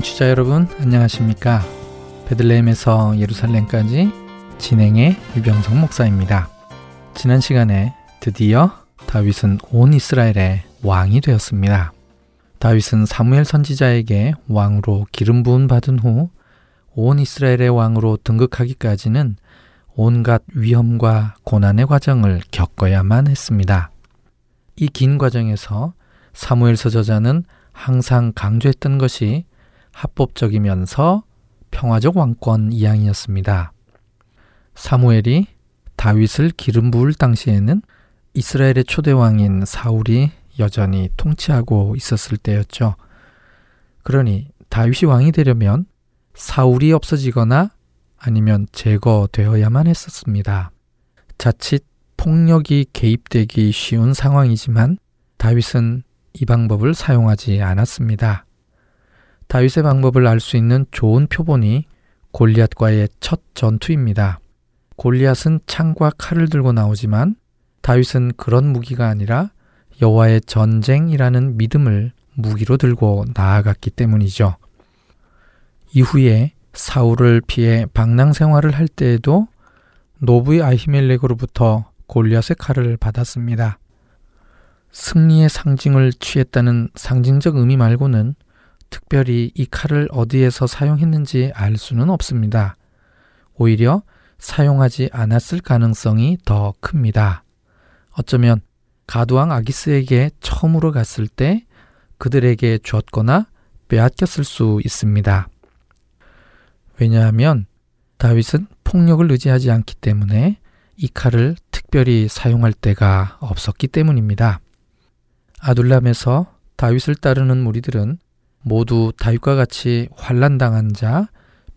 청취자 여러분 안녕하십니까? 베들레헴에서 예루살렘까지 진행의 유병성 목사입니다. 지난 시간에 드디어 다윗은 온 이스라엘의 왕이 되었습니다. 다윗은 사무엘 선지자에게 왕으로 기름 부음 받은 후 온 이스라엘의 왕으로 등극하기까지는 온갖 위험과 고난의 과정을 겪어야만 했습니다. 이 긴 과정에서 사무엘서 저자는 항상 강조했던 것이 합법적이면서 평화적 왕권 이양이었습니다. 사무엘이 다윗을 기름 부을 당시에는 이스라엘의 초대 왕인 사울이 여전히 통치하고 있었을 때였죠. 그러니 다윗이 왕이 되려면 사울이 없어지거나 아니면 제거되어야만 했었습니다. 자칫 폭력이 개입되기 쉬운 상황이지만 다윗은 이 방법을 사용하지 않았습니다. 다윗의 방법을 알 수 있는 좋은 표본이 골리앗과의 첫 전투입니다. 골리앗은 창과 칼을 들고 나오지만 다윗은 그런 무기가 아니라 여호와의 전쟁이라는 믿음을 무기로 들고 나아갔기 때문이죠. 이후에 사울을 피해 방랑 생활을 할 때에도 노부의 아히멜렉으로부터 골리앗의 칼을 받았습니다. 승리의 상징을 취했다는 상징적 의미 말고는 특별히 이 칼을 어디에서 사용했는지 알 수는 없습니다. 오히려 사용하지 않았을 가능성이 더 큽니다. 어쩌면 가두왕 아기스에게 처음으로 갔을 때 그들에게 줬거나 빼앗겼을 수 있습니다. 왜냐하면 다윗은 폭력을 의지하지 않기 때문에 이 칼을 특별히 사용할 때가 없었기 때문입니다. 아둘람에서 다윗을 따르는 무리들은 모두 다윗과 같이 환란당한 자,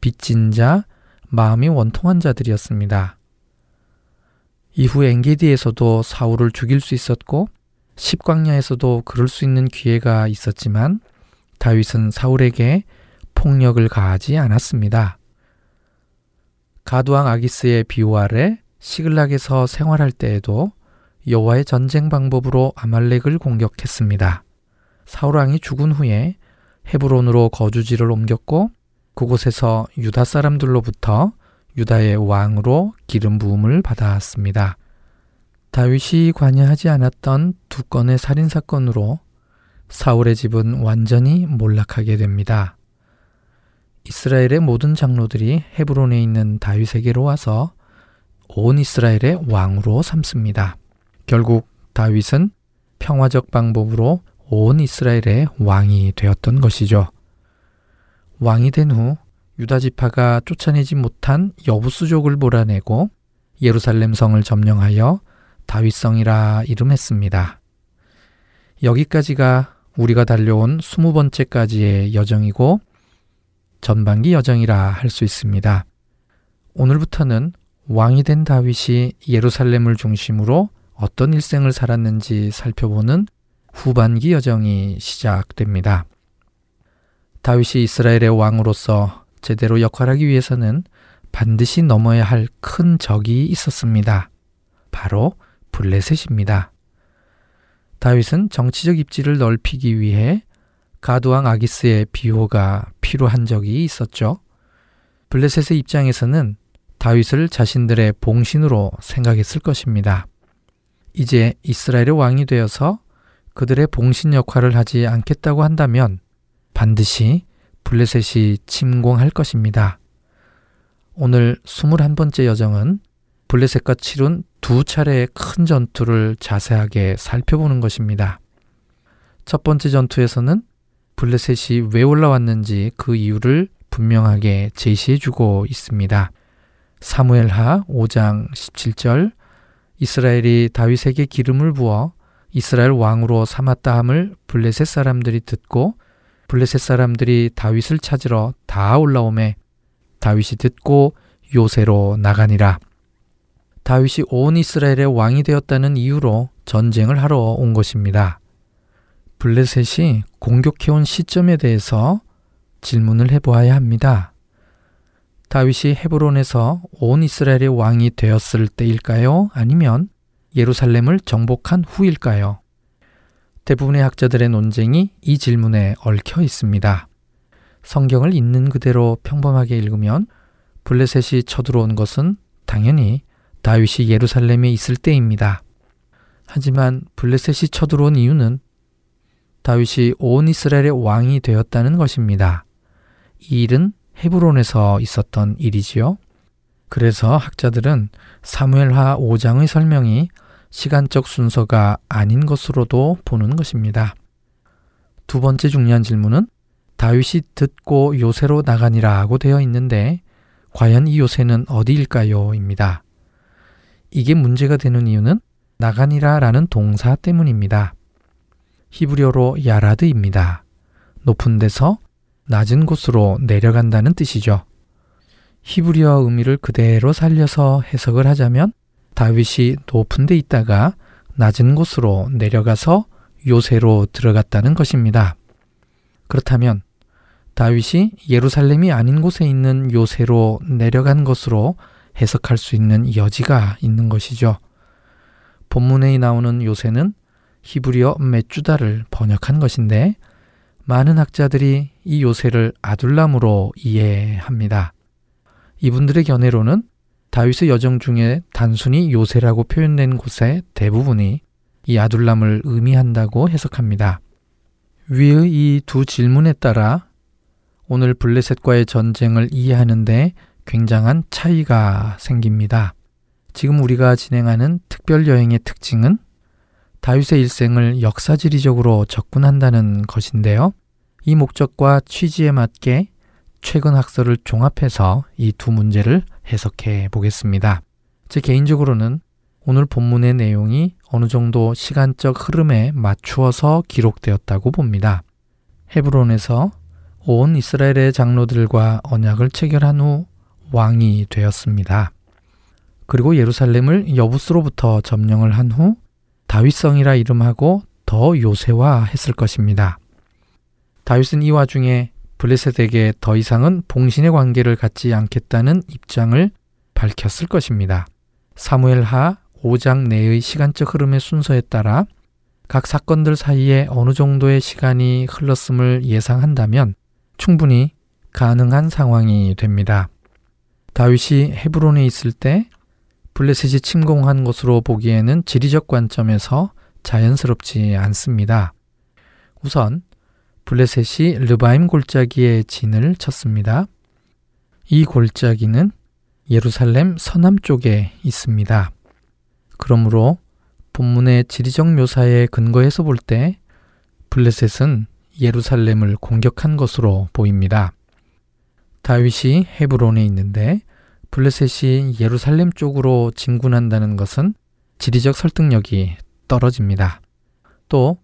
빚진 자, 마음이 원통한 자들이었습니다. 이후 엔게디에서도 사울을 죽일 수 있었고 십광야에서도 그럴 수 있는 기회가 있었지만 다윗은 사울에게 폭력을 가하지 않았습니다. 가두왕 아기스의 비호 아래 시글락에서 생활할 때에도 여호와의 전쟁 방법으로 아말렉을 공격했습니다. 사울 왕이 죽은 후에 헤브론으로 거주지를 옮겼고 그곳에서 유다 사람들로부터 유다의 왕으로 기름 부음을 받았습니다. 다윗이 관여하지 않았던 두 건의 살인 사건으로 사울의 집은 완전히 몰락하게 됩니다. 이스라엘의 모든 장로들이 헤브론에 있는 다윗에게로 와서 온 이스라엘의 왕으로 삼습니다. 결국 다윗은 평화적 방법으로 온 이스라엘의 왕이 되었던 것이죠. 왕이 된 후 유다 지파가 쫓아내지 못한 여부수족을 몰아내고 예루살렘 성을 점령하여 다윗성이라 이름했습니다. 여기까지가 우리가 달려온 스무 번째까지의 여정이고 전반기 여정이라 할 수 있습니다. 오늘부터는 왕이 된 다윗이 예루살렘을 중심으로 어떤 일생을 살았는지 살펴보는 후반기 여정이 시작됩니다. 다윗이 이스라엘의 왕으로서 제대로 역할하기 위해서는 반드시 넘어야 할 큰 적이 있었습니다. 바로 블레셋입니다. 다윗은 정치적 입지를 넓히기 위해 가두왕 아기스의 비호가 필요한 적이 있었죠. 블레셋의 입장에서는 다윗을 자신들의 봉신으로 생각했을 것입니다. 이제 이스라엘의 왕이 되어서 그들의 봉신 역할을 하지 않겠다고 한다면 반드시 블레셋이 침공할 것입니다. 오늘 21번째 여정은 블레셋과 치룬 두 차례의 큰 전투를 자세하게 살펴보는 것입니다. 첫 번째 전투에서는 블레셋이 왜 올라왔는지 그 이유를 분명하게 제시해 주고 있습니다. 사무엘하 5장 17절 이스라엘이 다윗에게 기름을 부어 이스라엘 왕으로 삼았다 함을 블레셋 사람들이 듣고 블레셋 사람들이 다윗을 찾으러 다 올라오매 다윗이 듣고 요새로 나가니라. 다윗이 온 이스라엘의 왕이 되었다는 이유로 전쟁을 하러 온 것입니다. 블레셋이 공격해온 시점에 대해서 질문을 해보아야 합니다. 다윗이 헤브론에서 온 이스라엘의 왕이 되었을 때일까요? 아니면 예루살렘을 정복한 후일까요? 대부분의 학자들의 논쟁이 이 질문에 얽혀 있습니다. 성경을 있는 그대로 평범하게 읽으면 블레셋이 쳐들어온 것은 당연히 다윗이 예루살렘에 있을 때입니다. 하지만 블레셋이 쳐들어온 이유는 다윗이 온 이스라엘의 왕이 되었다는 것입니다. 이 일은 헤브론에서 있었던 일이지요. 그래서 학자들은 사무엘하 5장의 설명이 시간적 순서가 아닌 것으로도 보는 것입니다. 두 번째 중요한 질문은 다윗이 듣고 요새로 나가니라고 되어 있는데 과연 이 요새는 어디일까요? 입니다. 이게 문제가 되는 이유는 나가니라라는 동사 때문입니다. 히브리어로 야라드입니다. 높은 데서 낮은 곳으로 내려간다는 뜻이죠. 히브리어 의미를 그대로 살려서 해석을 하자면 다윗이 높은 데 있다가 낮은 곳으로 내려가서 요새로 들어갔다는 것입니다. 그렇다면 다윗이 예루살렘이 아닌 곳에 있는 요새로 내려간 것으로 해석할 수 있는 여지가 있는 것이죠. 본문에 나오는 요새는 히브리어 메주다를 번역한 것인데 많은 학자들이 이 요새를 아둘람으로 이해합니다. 이분들의 견해로는 다윗의 여정 중에 단순히 요새라고 표현된 곳의 대부분이 이 아둘람을 의미한다고 해석합니다. 위의 이 두 질문에 따라 오늘 블레셋과의 전쟁을 이해하는데 굉장한 차이가 생깁니다. 지금 우리가 진행하는 특별 여행의 특징은 다윗의 일생을 역사지리적으로 접근한다는 것인데요. 이 목적과 취지에 맞게 최근 학설을 종합해서 이 두 문제를 해석해 보겠습니다. 제 개인적으로는 오늘 본문의 내용이 어느 정도 시간적 흐름에 맞추어서 기록되었다고 봅니다. 헤브론에서 온 이스라엘의 장로들과 언약을 체결한 후 왕이 되었습니다. 그리고 예루살렘을 여부스로부터 점령을 한 후 다윗성이라 이름하고 더 요새화했을 것입니다. 다윗은 이 와중에 블레셋에게 더 이상은 봉신의 관계를 갖지 않겠다는 입장을 밝혔을 것입니다. 사무엘하 5장 내의 시간적 흐름의 순서에 따라 각 사건들 사이에 어느 정도의 시간이 흘렀음을 예상한다면 충분히 가능한 상황이 됩니다. 다윗이 헤브론에 있을 때 블레셋이 침공한 것으로 보기에는 지리적 관점에서 자연스럽지 않습니다. 우선 블레셋이 르바임 골짜기에 진을 쳤습니다. 이 골짜기는 예루살렘 서남쪽에 있습니다. 그러므로 본문의 지리적 묘사에 근거해서 볼 때 블레셋은 예루살렘을 공격한 것으로 보입니다. 다윗이 헤브론에 있는데 블레셋이 예루살렘 쪽으로 진군한다는 것은 지리적 설득력이 떨어집니다. 또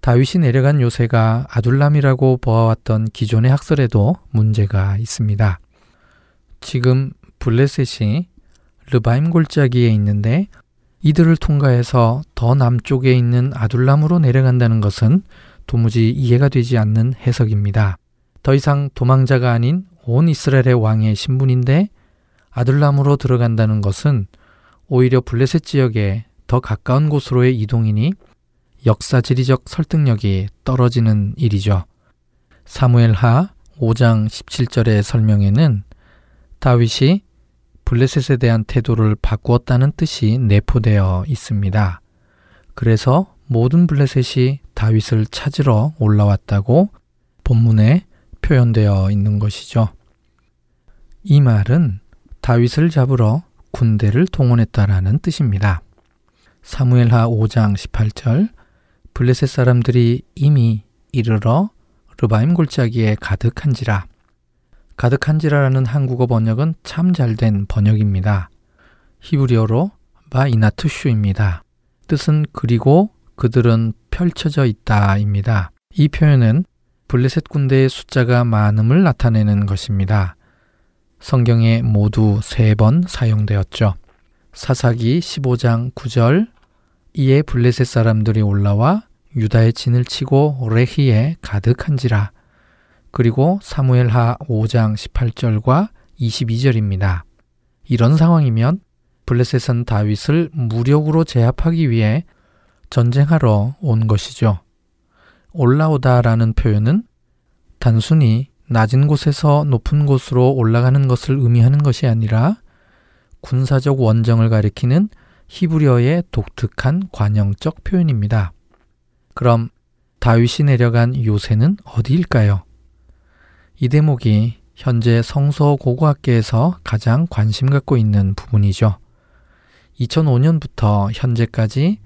다윗이 내려간 요새가 아둘람이라고 보아왔던 기존의 학설에도 문제가 있습니다. 지금 블레셋이 르바임 골짜기에 있는데 이들을 통과해서 더 남쪽에 있는 아둘람으로 내려간다는 것은 도무지 이해가 되지 않는 해석입니다. 더 이상 도망자가 아닌 온 이스라엘의 왕의 신분인데 아둘람으로 들어간다는 것은 오히려 블레셋 지역에 더 가까운 곳으로의 이동이니 역사 지리적 설득력이 떨어지는 일이죠. 사무엘 하 5장 17절의 설명에는 다윗이 블레셋에 대한 태도를 바꾸었다는 뜻이 내포되어 있습니다. 그래서 모든 블레셋이 다윗을 찾으러 올라왔다고 본문에 표현되어 있는 것이죠. 이 말은 다윗을 잡으러 군대를 동원했다라는 뜻입니다. 사무엘하 5장 18절 블레셋 사람들이 이미 이르러 르바임 골짜기에 가득한지라 가득한지라라는 한국어 번역은 참 잘된 번역입니다. 히브리어로 마이나투슈입니다. 뜻은 그리고 그들은 펼쳐져 있다입니다. 이 표현은 블레셋 군대의 숫자가 많음을 나타내는 것입니다. 성경에 모두 세 번 사용되었죠. 사사기 15장 9절 이에 블레셋 사람들이 올라와 유다의 진을 치고 레히에 가득한지라. 그리고 사무엘하 5장 18절과 22절입니다. 이런 상황이면 블레셋은 다윗을 무력으로 제압하기 위해 전쟁하러 온 것이죠. 올라오다라는 표현은 단순히 낮은 곳에서 높은 곳으로 올라가는 것을 의미하는 것이 아니라 군사적 원정을 가리키는 히브리어의 독특한 관형적 표현입니다. 그럼 다윗이 내려간 요새는 어디일까요? 이 대목이 현재 성서 고고학계에서 가장 관심 갖고 있는 부분이죠. 2005년부터 현재까지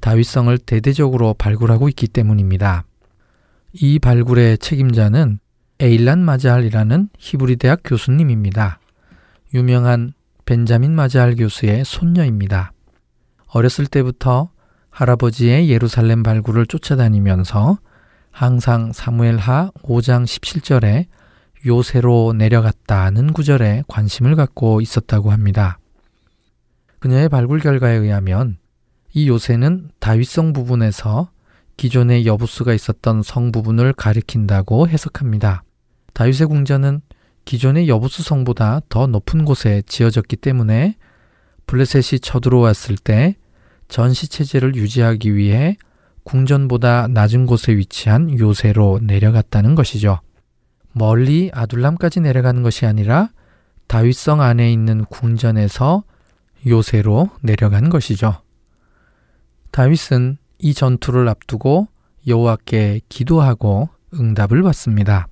다윗성을 대대적으로 발굴하고 있기 때문입니다. 이 발굴의 책임자는 에일란 마자알이라는 히브리 대학 교수님입니다. 유명한 벤자민 마자알 교수의 손녀입니다. 어렸을 때부터 할아버지의 예루살렘 발굴을 쫓아다니면서 항상 사무엘하 5장 17절에 요새로 내려갔다는 구절에 관심을 갖고 있었다고 합니다. 그녀의 발굴 결과에 의하면 이 요새는 다윗성 부분에서 기존의 여부수가 있었던 성 부분을 가리킨다고 해석합니다. 다윗의 궁전은 기존의 여부수 성보다 더 높은 곳에 지어졌기 때문에 블레셋이 쳐들어왔을 때 전시 체제를 유지하기 위해 궁전보다 낮은 곳에 위치한 요새로 내려갔다는 것이죠. 멀리 아둘람까지 내려가는 것이 아니라 다윗성 안에 있는 궁전에서 요새로 내려간 것이죠. 다윗은 이 전투를 앞두고 여호와께 기도하고 응답을 받습니다.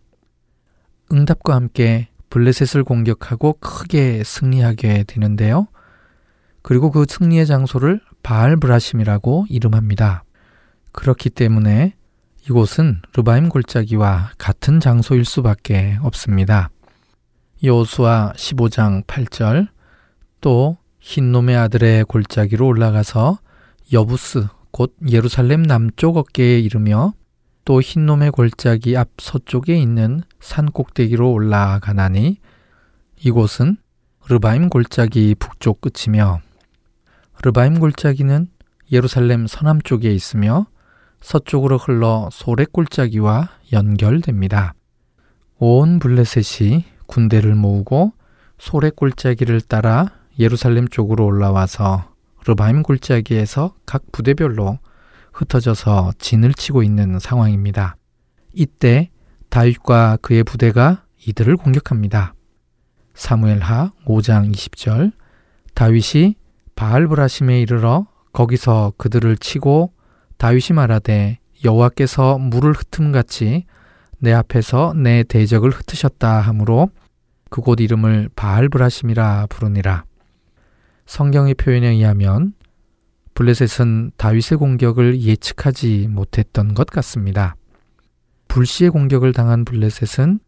응답과 함께 블레셋을 공격하고 크게 승리하게 되는데요. 그리고 그 승리의 장소를 바알 브라심이라고 이름합니다. 그렇기 때문에 이곳은 르바임 골짜기와 같은 장소일 수밖에 없습니다. 여호수아 15장 8절 또 흰놈의 아들의 골짜기로 올라가서 여부스 곧 예루살렘 남쪽 어깨에 이르며 또 흰놈의 골짜기 앞 서쪽에 있는 산 꼭대기로 올라가나니 이곳은 르바임 골짜기 북쪽 끝이며 르바임 골짜기는 예루살렘 서남 쪽에 있으며 서쪽으로 흘러 소렉 골짜기와 연결됩니다. 온 블레셋이 군대를 모으고 소렉 골짜기를 따라 예루살렘 쪽으로 올라와서 르바임 골짜기에서 각 부대별로 흩어져서 진을 치고 있는 상황입니다. 이때 다윗과 그의 부대가 이들을 공격합니다. 사무엘하 5장 20절 다윗이 바알브라심에 이르러 거기서 그들을 치고 다윗이 말하되 여호와께서 물을 흩음같이 내 앞에서 내 대적을 흩으셨다 하므로 그곳 이름을 바알브라심이라 부르니라. 성경의 표현에 의하면 블레셋은 다윗의 공격을 예측하지 못했던 것 같습니다. 불시의 공격을 당한 블레셋은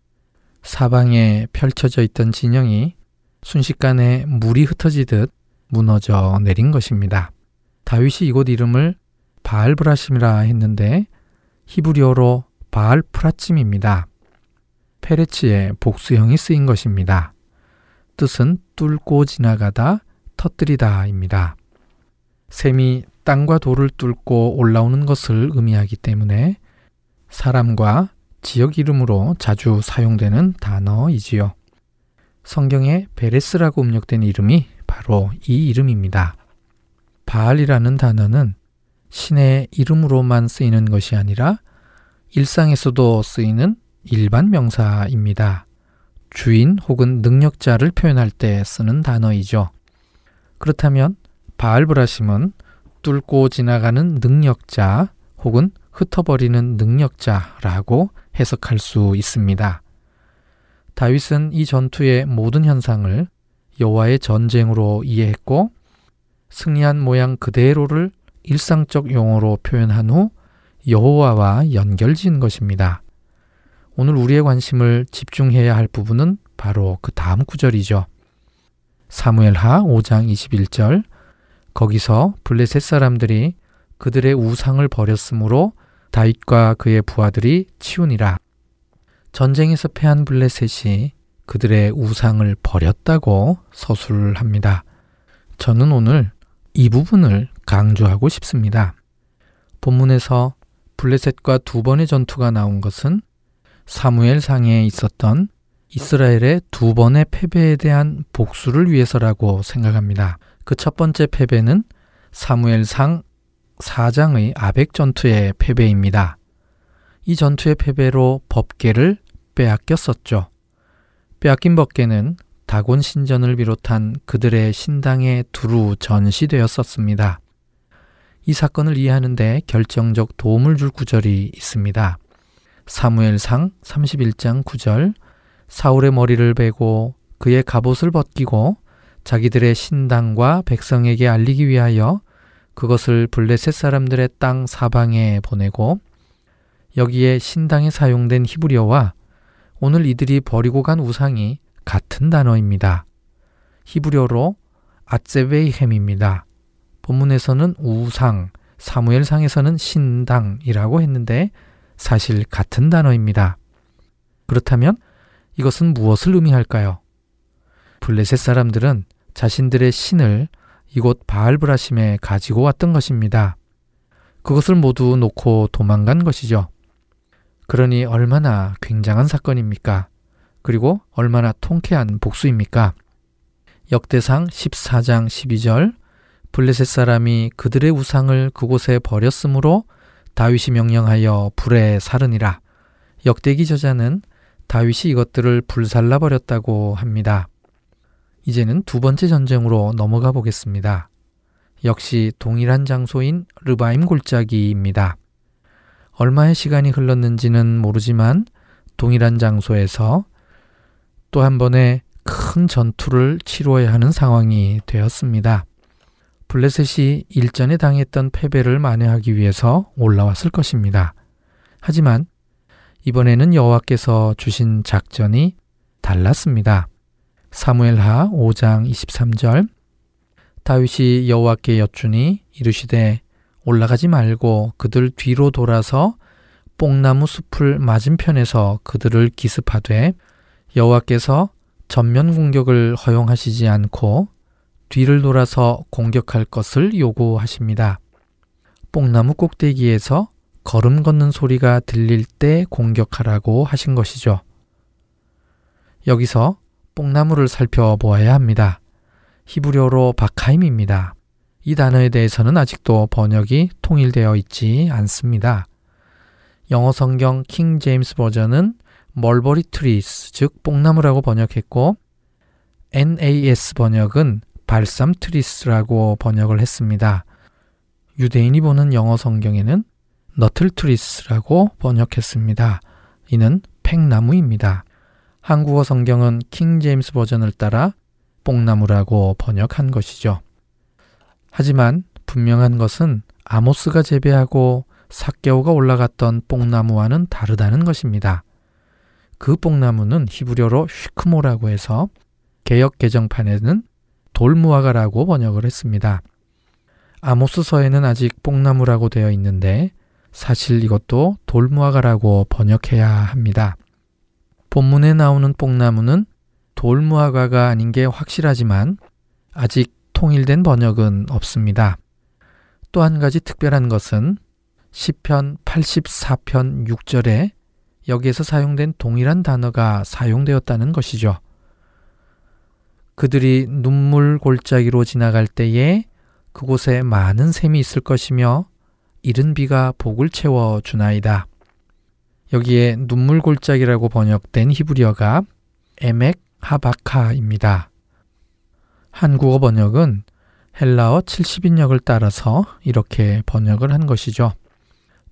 사방에 펼쳐져 있던 진영이 순식간에 물이 흩어지듯 무너져 내린 것입니다. 다윗이 이곳 이름을 바알브라심이라 했는데 히브리어로 바알프라침입니다. 페레치의 복수형이 쓰인 것입니다. 뜻은 뚫고 지나가다, 터뜨리다입니다. 샘이 땅과 돌을 뚫고 올라오는 것을 의미하기 때문에 사람과 지역 이름으로 자주 사용되는 단어이지요. 성경에 베레스라고 음력된 이름이 바로 이 이름입니다. 바알이라는 단어는 신의 이름으로만 쓰이는 것이 아니라 일상에서도 쓰이는 일반 명사입니다. 주인 혹은 능력자를 표현할 때 쓰는 단어이죠. 그렇다면 바알브라심은 뚫고 지나가는 능력자 혹은 흩어버리는 능력자라고 해석할 수 있습니다. 다윗은 이 전투의 모든 현상을 여호와의 전쟁으로 이해했고 승리한 모양 그대로를 일상적 용어로 표현한 후 여호와와 연결 지은 것입니다. 오늘 우리의 관심을 집중해야 할 부분은 바로 그 다음 구절이죠. 사무엘하 5장 21절 거기서 블레셋 사람들이 그들의 우상을 버렸으므로 다윗과 그의 부하들이 치우니라. 전쟁에서 패한 블레셋이 그들의 우상을 버렸다고 서술을 합니다. 저는 오늘 이 부분을 강조하고 싶습니다. 본문에서 블레셋과 두 번의 전투가 나온 것은 사무엘상에 있었던 이스라엘의 두 번의 패배에 대한 복수를 위해서라고 생각합니다. 그 첫 번째 패배는 사무엘상 4장의 아벡 전투의 패배입니다. 이 전투의 패배로 법계를 빼앗겼었죠. 빼앗긴 법계는 다곤 신전을 비롯한 그들의 신당에 두루 전시되었었습니다. 이 사건을 이해하는데 결정적 도움을 줄 구절이 있습니다. 사무엘상 31장 9절 사울의 머리를 베고 그의 갑옷을 벗기고 자기들의 신당과 백성에게 알리기 위하여 그것을 블레셋 사람들의 땅 사방에 보내고 여기에 신당에 사용된 히브리어와 오늘 이들이 버리고 간 우상이 같은 단어입니다. 히브리어로 아ጼ베이햄입니다. 본문에서는 우상, 사무엘상에서는 신당이라고 했는데 사실 같은 단어입니다. 그렇다면 이것은 무엇을 의미할까요? 블레셋 사람들은 자신들의 신을 이곳 바알브라심에 가지고 왔던 것입니다. 그것을 모두 놓고 도망간 것이죠. 그러니 얼마나 굉장한 사건입니까? 그리고 얼마나 통쾌한 복수입니까? 역대상 14장 12절 블레셋 사람이 그들의 우상을 그곳에 버렸으므로 다윗이 명령하여 불에 사르니라. 역대기 저자는 다윗이 이것들을 불살라 버렸다고 합니다. 이제는 두 번째 전쟁으로 넘어가 보겠습니다. 역시 동일한 장소인 르바임 골짜기입니다. 얼마의 시간이 흘렀는지는 모르지만 동일한 장소에서 또 한 번의 큰 전투를 치루어야 하는 상황이 되었습니다. 블레셋이 일전에 당했던 패배를 만회하기 위해서 올라왔을 것입니다. 하지만 이번에는 여호와께서 주신 작전이 달랐습니다. 사무엘하 5장 23절 다윗이 여호와께 여쭈니 이르시되 올라가지 말고 그들 뒤로 돌아서 뽕나무 숲을 맞은편에서 그들을 기습하되 여호와께서 전면 공격을 허용하시지 않고 뒤를 돌아서 공격할 것을 요구하십니다. 뽕나무 꼭대기에서 걸음 걷는 소리가 들릴 때 공격하라고 하신 것이죠. 여기서 뽕나무를 살펴보아야 합니다. 히브리어로 바카임입니다. 이 단어에 대해서는 아직도 번역이 통일되어 있지 않습니다. 영어 성경 King James Version은 mulberry trees, 즉 뽕나무라고 번역했고 NAS 번역은 balsam trees라고 번역을 했습니다. 유대인이 보는 영어 성경에는 myrtle trees라고 번역했습니다. 이는 팽나무입니다. 한국어 성경은 킹 제임스 버전을 따라 뽕나무라고 번역한 것이죠. 하지만 분명한 것은 아모스가 재배하고 삭개오가 올라갔던 뽕나무와는 다르다는 것입니다. 그 뽕나무는 히브리어로 휘크모라고 해서 개역 개정판에는 돌무화가라고 번역을 했습니다. 아모스서에는 아직 뽕나무라고 되어 있는데 사실 이것도 돌무화가라고 번역해야 합니다. 본문에 나오는 뽕나무는 돌무화가가 아닌 게 확실하지만 아직 통일된 번역은 없습니다. 또 한 가지 특별한 것은 시편 84편 6절에 여기에서 사용된 동일한 단어가 사용되었다는 것이죠. 그들이 눈물 골짜기로 지나갈 때에 그곳에 많은 샘이 있을 것이며 이른 비가 복을 채워 주나이다. 여기에 눈물 골짜기라고 번역된 히브리어가 에멕 하바카입니다. 한국어 번역은 헬라어 70인역을 따라서 이렇게 번역을 한 것이죠.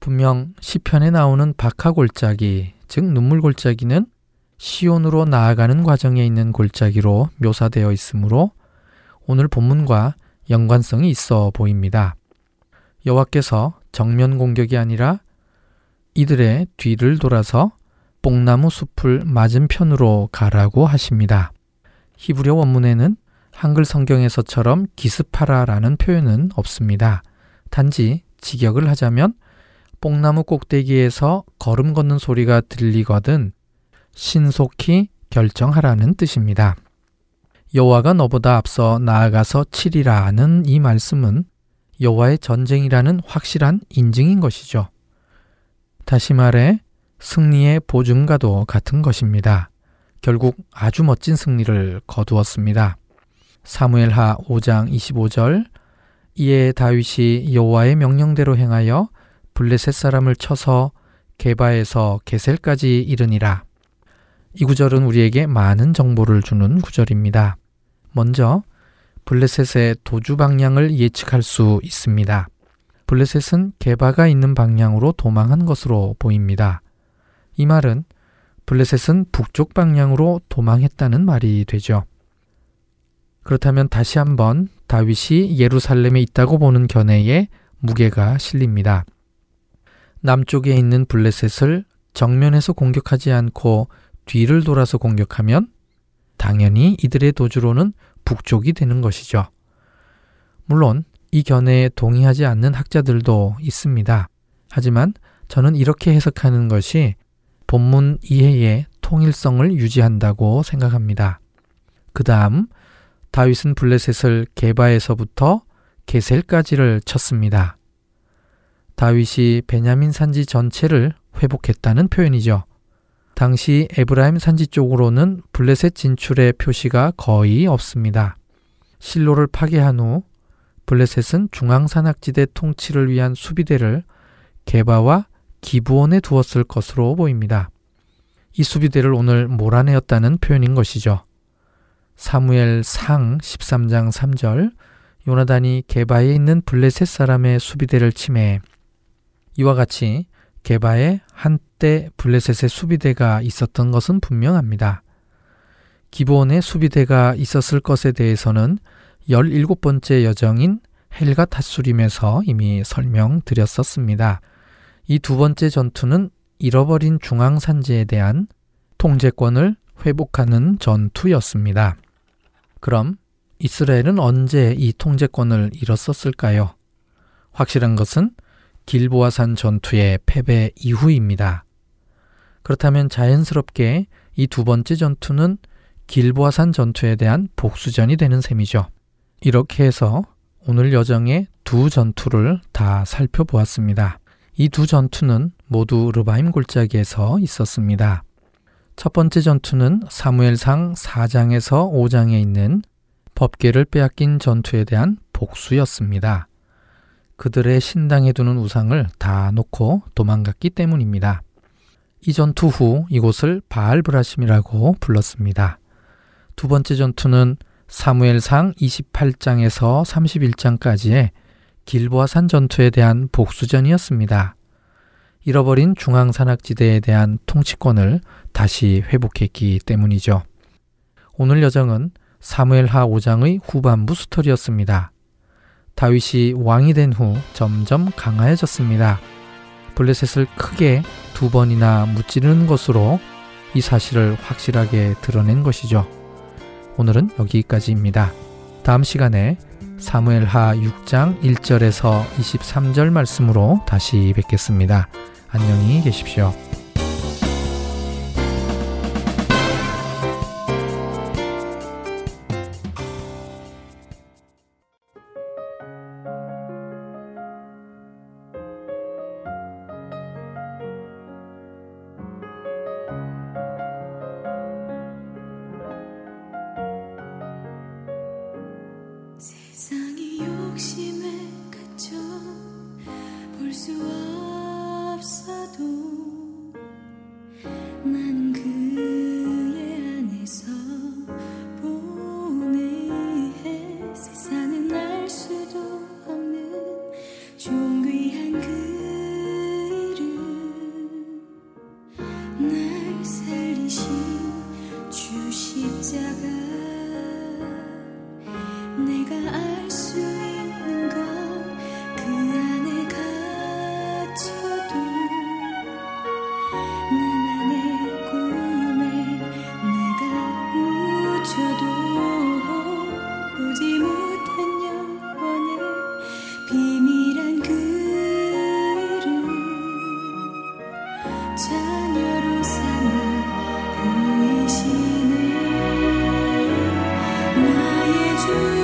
분명 시편에 나오는 바카 골짜기, 즉 눈물 골짜기는 시온으로 나아가는 과정에 있는 골짜기로 묘사되어 있으므로 오늘 본문과 연관성이 있어 보입니다. 여호와께서 정면 공격이 아니라 이들의 뒤를 돌아서 뽕나무 숲을 맞은편으로 가라고 하십니다. 히브리어 원문에는 한글 성경에서처럼 기습하라라는 표현은 없습니다. 단지 직역을 하자면 뽕나무 꼭대기에서 걸음 걷는 소리가 들리거든 신속히 결정하라는 뜻입니다. 여호와가 너보다 앞서 나아가서 치리라는 이 말씀은 여호와의 전쟁이라는 확실한 인증인 것이죠. 다시 말해 승리의 보증과도 같은 것입니다. 결국 아주 멋진 승리를 거두었습니다. 사무엘하 5장 25절 이에 다윗이 여호와의 명령대로 행하여 블레셋 사람을 쳐서 게바에서 게셀까지 이르니라. 이 구절은 우리에게 많은 정보를 주는 구절입니다. 먼저 블레셋의 도주 방향을 예측할 수 있습니다. 블레셋은 게바가 있는 방향으로 도망한 것으로 보입니다. 이 말은 블레셋은 북쪽 방향으로 도망했다는 말이 되죠. 그렇다면 다시 한번 다윗이 예루살렘에 있다고 보는 견해에 무게가 실립니다. 남쪽에 있는 블레셋을 정면에서 공격하지 않고 뒤를 돌아서 공격하면 당연히 이들의 도주로는 북쪽이 되는 것이죠. 물론 이 견해에 동의하지 않는 학자들도 있습니다. 하지만 저는 이렇게 해석하는 것이 본문 이해의 통일성을 유지한다고 생각합니다. 그 다음 다윗은 블레셋을 게바에서부터 게셀까지를 쳤습니다. 다윗이 베냐민 산지 전체를 회복했다는 표현이죠. 당시 에브라임 산지 쪽으로는 블레셋 진출의 표시가 거의 없습니다. 실로를 파괴한 후 블레셋은 중앙산악지대 통치를 위한 수비대를 게바와 기부원에 두었을 것으로 보입니다. 이 수비대를 오늘 몰아내었다는 표현인 것이죠. 사무엘 상 13장 3절 요나단이 게바에 있는 블레셋 사람의 수비대를 침해 이와 같이 게바에 한때 블레셋의 수비대가 있었던 것은 분명합니다. 기본의 수비대가 있었을 것에 대해서는 17번째 여정인 헬가 타수림에서 이미 설명드렸었습니다. 이 두 번째 전투는 잃어버린 중앙산지에 대한 통제권을 회복하는 전투였습니다. 그럼 이스라엘은 언제 이 통제권을 잃었었을까요? 확실한 것은 길보아산 전투의 패배 이후입니다. 그렇다면 자연스럽게 이 두 번째 전투는 길보아산 전투에 대한 복수전이 되는 셈이죠. 이렇게 해서 오늘 여정의 두 전투를 다 살펴보았습니다. 이 두 전투는 모두 르바임 골짜기에서 있었습니다. 첫 번째 전투는 사무엘상 4장에서 5장에 있는 법계를 빼앗긴 전투에 대한 복수였습니다. 그들의 신당에 두는 우상을 다 놓고 도망갔기 때문입니다. 이 전투 후 이곳을 바알브라심이라고 불렀습니다. 두 번째 전투는 사무엘상 28장에서 31장까지의 길보아산 전투에 대한 복수전이었습니다. 잃어버린 중앙산악지대에 대한 통치권을 다시 회복했기 때문이죠. 오늘 여정은 사무엘하 5장의 후반부 스토리였습니다. 다윗이 왕이 된 후 점점 강화해졌습니다. 블레셋을 크게 두 번이나 무찌르는 것으로 이 사실을 확실하게 드러낸 것이죠. 오늘은 여기까지입니다. 다음 시간에 사무엘하 6장 1절에서 23절 말씀으로 다시 뵙겠습니다. 안녕히 계십시오. to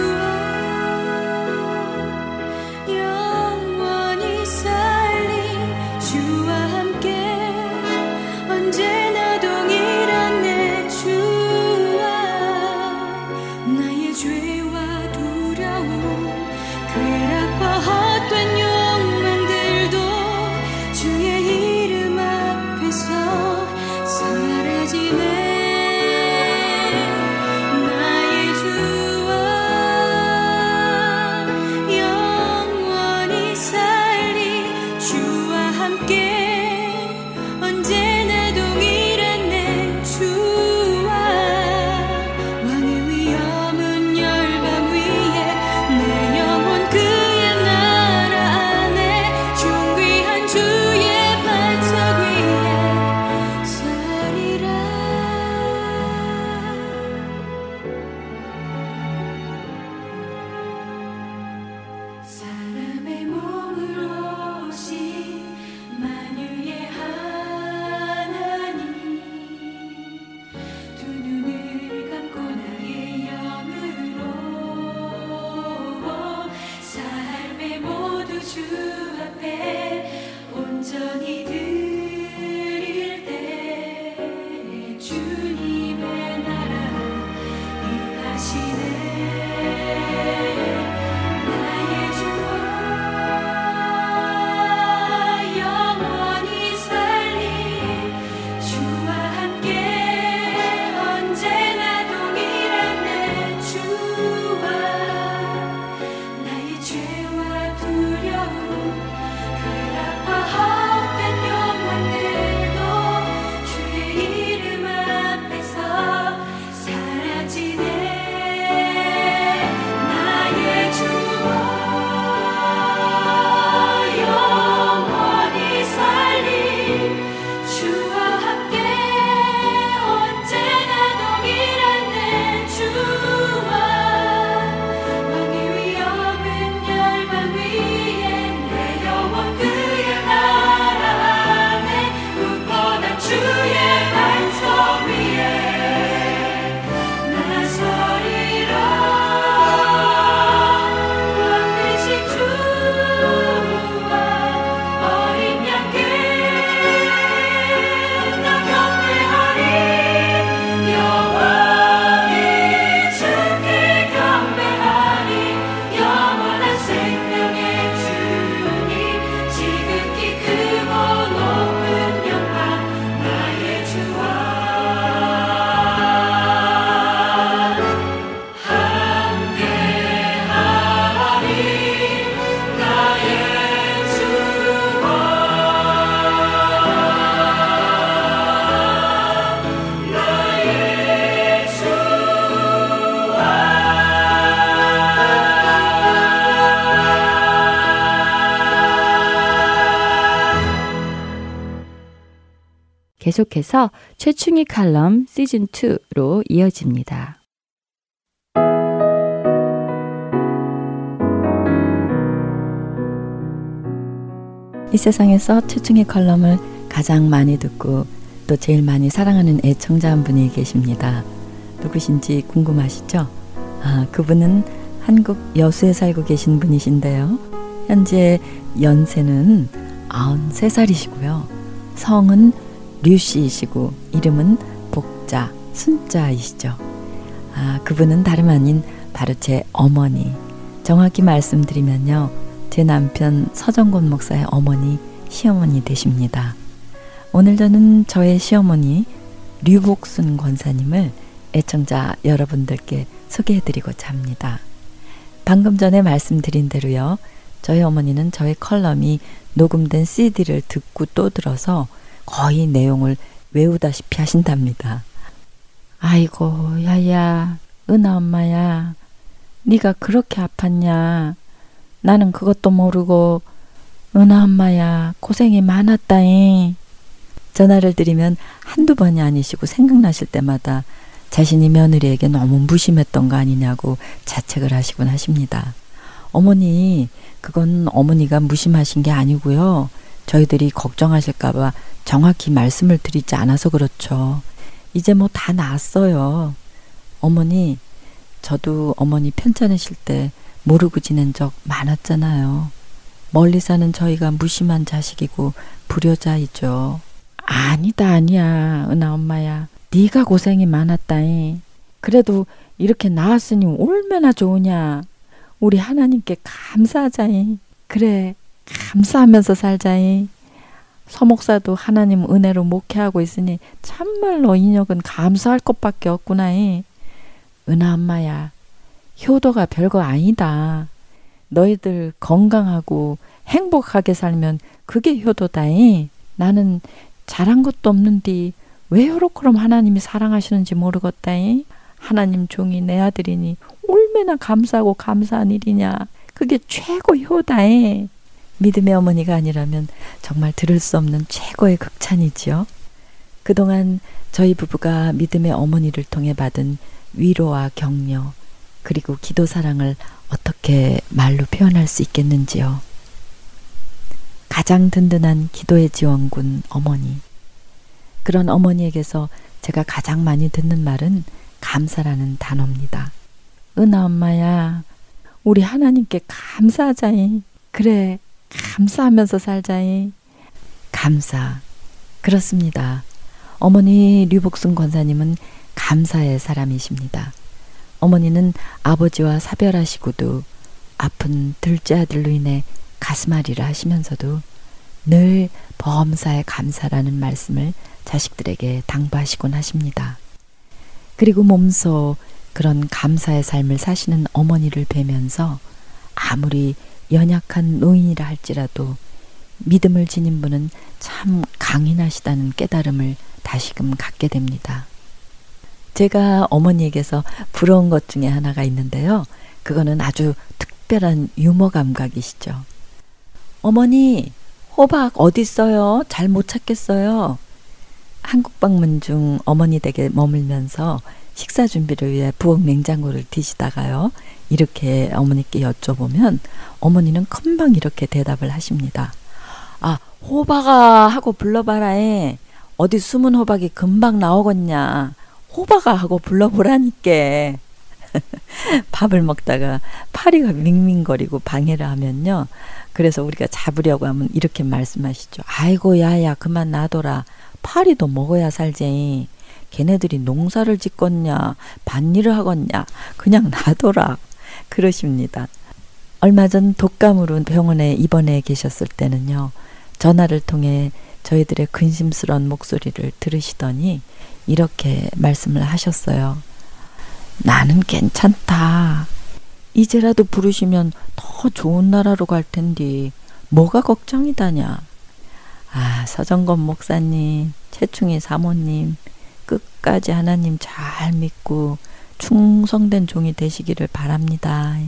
계속해서 최충희 칼럼 시즌2로 이어집니다. 이 세상에서 최충희 칼럼을 가장 많이 듣고 또 제일 많이 사랑하는 애청자 한 분이 계십니다. 누구신지 궁금하시죠? 아, 그분은 한국 여수에 살고 계신 분이신데요. 현재 연세는 93살이시고요. 성은 류씨이시고 이름은 복자, 순자이시죠. 아, 그분은 다름 아닌 바로 제 어머니. 정확히 말씀드리면요. 제 남편 서정곤 목사의 어머니, 시어머니 되십니다. 오늘 저는 저의 시어머니 류복순 권사님을 애청자 여러분들께 소개해드리고자 합니다. 방금 전에 말씀드린 대로요. 저희 어머니는 저의 컬럼이 녹음된 CD를 듣고 또 들어서 거의 내용을 외우다시피 하신답니다. 아이고 야야 은하 엄마야 네가 그렇게 아팠냐 나는 그것도 모르고 은하 엄마야 고생이 많았다잉 전화를 드리면 한두 번이 아니시고 생각나실 때마다 자신이 며느리에게 너무 무심했던 거 아니냐고 자책을 하시곤 하십니다. 어머니, 그건 어머니가 무심하신 게 아니고요. 저희들이 걱정하실까봐 정확히 말씀을 드리지 않아서 그렇죠. 이제 뭐 다 나았어요. 어머니, 저도 어머니 편찮으실 때 모르고 지낸 적 많았잖아요. 멀리 사는 저희가 무심한 자식이고 불효자이죠. 아니다 아니야 은하 엄마야. 네가 고생이 많았다잉. 그래도 이렇게 나왔으니 얼마나 좋으냐. 우리 하나님께 감사하자잉. 그래 감사하면서 살자잉. 서목사도 하나님 은혜로 목회하고 있으니 참말로 인혁은 감사할 것밖에 없구나잉. 은하 엄마야. 효도가 별거 아니다. 너희들 건강하고 행복하게 살면 그게 효도다잉. 나는 잘한 것도 없는데 왜 요렇게럼 하나님이 사랑하시는지 모르겠다잉. 하나님 종이 내 아들이니 얼마나 감사하고 감사한 일이냐. 그게 최고 효다잉. 믿음의 어머니가 아니라면 정말 들을 수 없는 최고의 극찬이지요. 그동안 저희 부부가 믿음의 어머니를 통해 받은 위로와 격려, 그리고 기도 사랑을 어떻게 말로 표현할 수 있겠는지요. 가장 든든한 기도의 지원군 어머니. 그런 어머니에게서 제가 가장 많이 듣는 말은 감사라는 단어입니다. 은하 엄마야, 우리 하나님께 감사하자이. 그래, 감사하면서 살자이. 감사. 그렇습니다. 어머니 류복순 권사님은 감사의 사람이십니다. 어머니는 아버지와 사별하시고도 아픈 둘째 아들로 인해 가슴앓이를 하시면서도 늘 범사에 감사라는 말씀을 자식들에게 당부하시곤 하십니다. 그리고 몸소 그런 감사의 삶을 사시는 어머니를 뵈면서 아무리 연약한 노인이라 할지라도 믿음을 지닌 분은 참 강인하시다는 깨달음을 다시금 갖게 됩니다. 제가 어머니에게서 부러운 것 중에 하나가 있는데요. 그거는 아주 특별한 유머 감각이시죠. 어머니, 호박 어디 있어요? 잘 못 찾겠어요. 한국 방문 중 어머니 댁에 머물면서 식사 준비를 위해 부엌 냉장고를 뒤시다가요. 이렇게 어머니께 여쭤보면 어머니는 금방 이렇게 대답을 하십니다. 아, 호박아 하고 불러봐라에 어디 숨은 호박이 금방 나오겠냐. 호박아 하고 불러보라니까. 밥을 먹다가 파리가 밍밍거리고 방해를 하면요. 그래서 우리가 잡으려고 하면 이렇게 말씀하시죠. 아이고 야 야 그만 놔둬라. 파리도 먹어야 살지. 걔네들이 농사를 짓겠냐, 밭일을 하겠냐, 그냥 놔둬라. 그러십니다. 얼마 전 독감으로 병원에 입원해 계셨을 때는요, 전화를 통해 저희들의 근심스러운 목소리를 들으시더니 이렇게 말씀을 하셨어요. 나는 괜찮다. 이제라도 부르시면 더 좋은 나라로 갈 텐데 뭐가 걱정이다냐. 아, 서정건 목사님, 최충희 사모님, 끝까지 하나님 잘 믿고 충성된 종이 되시기를 바랍니다.